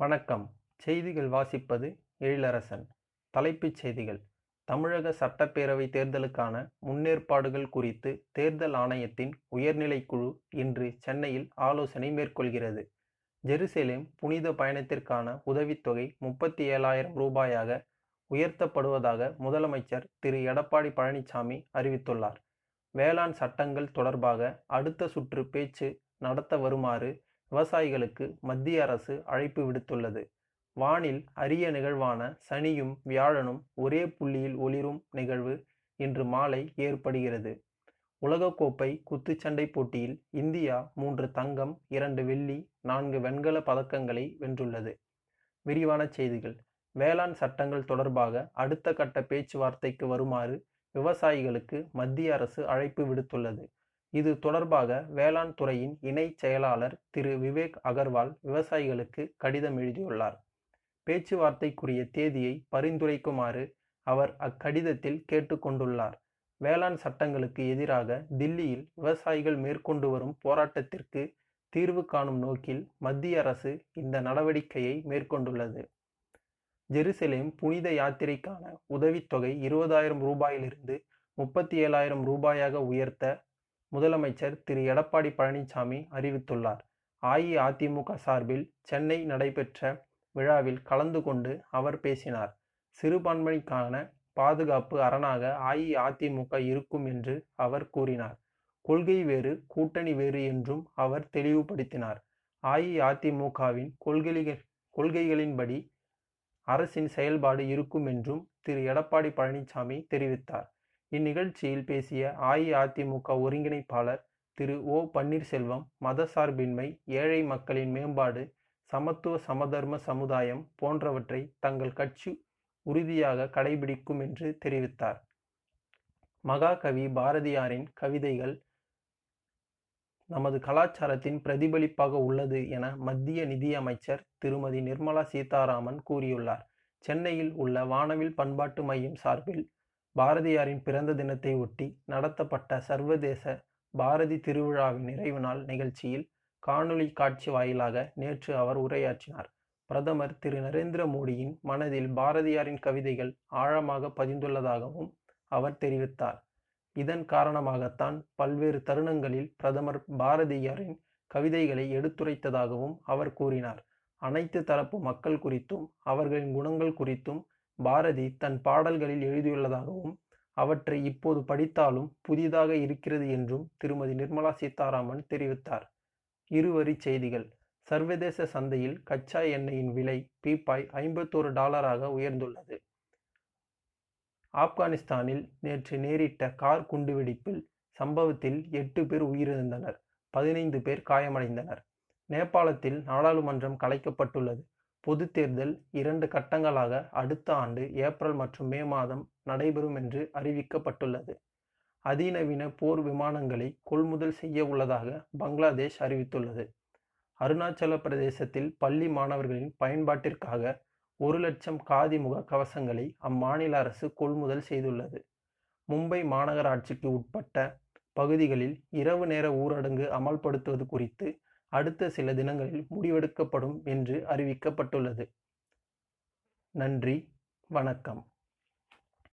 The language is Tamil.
வணக்கம். செய்திகள் வாசிப்பது எழிலரசன். தலைப்புச் செய்திகள். தமிழக சட்டப்பேரவை தேர்தலுக்கான முன்னேற்பாடுகள் குறித்து தேர்தல் ஆணையத்தின் உயர்நிலைக்குழு இன்று சென்னையில் ஆலோசனை மேற்கொள்கிறது. ஜெருசலேம் புனித பயணத்திற்கான உதவித்தொகை முப்பத்தி ஏழாயிரம் ரூபாயாக உயர்த்தப்படுவதாக முதலமைச்சர் திரு. எடப்பாடி பழனிசாமி அறிவித்துள்ளார். வேளாண் சட்டங்கள் தொடர்பாக அடுத்த சுற்று பேச்சு நடத்த வருமாறு விவசாயிகளுக்கு மத்திய அரசு அழைப்பு விடுத்துள்ளது. வானில் அரிய நிகழ்வான சனியும் வியாழனும் ஒரே புள்ளியில் ஒளிரும் நிகழ்வு இன்று மாலை ஏற்படுகிறது. உலகக்கோப்பை குத்துச்சண்டை போட்டியில் இந்தியா மூன்று தங்கம் இரண்டு வெள்ளி நான்கு வெண்கல பதக்கங்களை வென்றுள்ளது. விரிவான செய்திகள். வேளாண் சட்டங்கள் தொடர்பாக அடுத்த கட்ட பேச்சுவார்த்தைக்கு வருமாறு விவசாயிகளுக்கு மத்திய அரசு அழைப்பு விடுத்துள்ளது. இது தொடர்பாக வேளாண் துறையின் இணை செயலாளர் திரு விவேக் அகர்வால் விவசாயிகளுக்கு கடிதம் எழுதியுள்ளார். பேச்சுவார்த்தைக்குரிய தேதியை பரிந்துரைக்குமாறு அவர் அக்கடிதத்தில் கேட்டுக்கொண்டுள்ளார் வேளாண் சட்டங்களுக்கு எதிராக தில்லியில் விவசாயிகள் மேற்கொண்டு வரும் போராட்டத்திற்கு தீர்வு காணும் நோக்கில் மத்திய அரசு இந்த நடவடிக்கையை மேற்கொண்டுள்ளது. ஜெருசலேம் புனித யாத்திரைக்கான உதவித்தொகை இருபதாயிரம் ரூபாயிலிருந்து முப்பத்தி ஏழாயிரம் ரூபாயாக உயர்த்த முதலமைச்சர் திரு. எடப்பாடி பழனிசாமி அறிவித்துள்ளார். அஇஅதிமுக சார்பில் சென்னை நடைபெற்ற விழாவில் கலந்து கொண்டு அவர் பேசினார். சிறுபான்மைக்கான பாதுகாப்பு அரணாக அஇஅதிமுக இருக்கும் என்று அவர் கூறினார். கொள்கை வேறு கூட்டணி வேறு என்றும் அவர் தெளிவுபடுத்தினார். அஇஅதிமுகவின் கொள்கைகள் கொள்கைகளின்படி அரசின் செயல்பாடு இருக்கும் என்றும் திரு. எடப்பாடி பழனிசாமி தெரிவித்தார். இந்நிகழ்ச்சியில் பேசிய அஇஅதிமுக ஒருங்கிணைப்பாளர் திரு ஓ பன்னீர்செல்வம் மதசார்பின்மை ஏழை மக்களின் மேம்பாடு சமத்துவ சமதர்ம சமுதாயம் போன்றவற்றை தங்கள் கட்சி உறுதியாக கடைபிடிக்கும் என்று தெரிவித்தார். மகாகவி பாரதியாரின் கவிதைகள் நமது கலாச்சாரத்தின் பிரதிபலிப்பாக உள்ளது என மத்திய நிதியமைச்சர் திருமதி நிர்மலா சீதாராமன் கூறியுள்ளார். சென்னையில் உள்ள வானவில் பண்பாட்டு மையம் சார்பில் பாரதியாரின் பிறந்த தினத்தை ஒட்டி நடத்தப்பட்ட சர்வதேச பாரதி திருவிழாவின் நிறைவு நாள் நிகழ்ச்சியில் காணொளி காட்சி வாயிலாக நேற்று அவர் உரையாற்றினார். பிரதமர் திரு. நரேந்திர மோடியின் மனதில் பாரதியாரின் கவிதைகள் ஆழமாக பதிந்துள்ளதாகவும் அவர் தெரிவித்தார். இதன் காரணமாகத்தான் பல்வேறு தருணங்களில் பிரதமர் பாரதியாரின் கவிதைகளை எடுத்துரைத்ததாகவும் அவர் கூறினார். அனைத்து தரப்பு மக்கள் குறித்தும் அவர்களின் குணங்கள் குறித்தும் பாரதி தன் பாடல்களில் எழுதியுள்ளதாகவும் அவற்றை இப்போது படித்தாலும் புதிதாக இருக்கிறது என்றும் திருமதி நிர்மலா சீதாராமன் தெரிவித்தார். இருவரி செய்திகள். சர்வதேச சந்தையில் கச்சா எண்ணெயின் விலை பீப்பாய் ஐம்பத்தோரு டாலராக உயர்ந்துள்ளது. ஆப்கானிஸ்தானில் நேற்று நேரிட்ட கார் குண்டுவெடிப்பில் சம்பவத்தில் எட்டு பேர் உயிரிழந்தனர் பதினைந்து பேர் காயமடைந்தனர். நேபாளத்தில் நாடாளுமன்றம் கலைக்கப்பட்டுள்ளது. பொது தேர்தல் இரண்டு கட்டங்களாக அடுத்த ஆண்டு ஏப்ரல் மற்றும் மே மாதம் நடைபெறும் என்று அறிவிக்கப்பட்டுள்ளது. அதிநவீன போர் விமானங்களை கொள்முதல் செய்ய உள்ளதாக பங்களாதேஷ் அறிவித்துள்ளது. அருணாச்சல பிரதேசத்தில் பள்ளி மாணவர்களின் பயன்பாட்டிற்காக ஒரு லட்சம் காதி முக கவசங்களை அம்மாநில அரசு கொள்முதல் செய்துள்ளது. மும்பை மாநகராட்சிக்கு உட்பட்ட பகுதிகளில் இரவு நேர ஊரடங்கு அமல்படுத்துவது குறித்து அடுத்த சில தினங்களில் முடிவெடுக்கப்படும் என்று அறிவிக்கப்பட்டுள்ளது. நன்றி. வணக்கம்.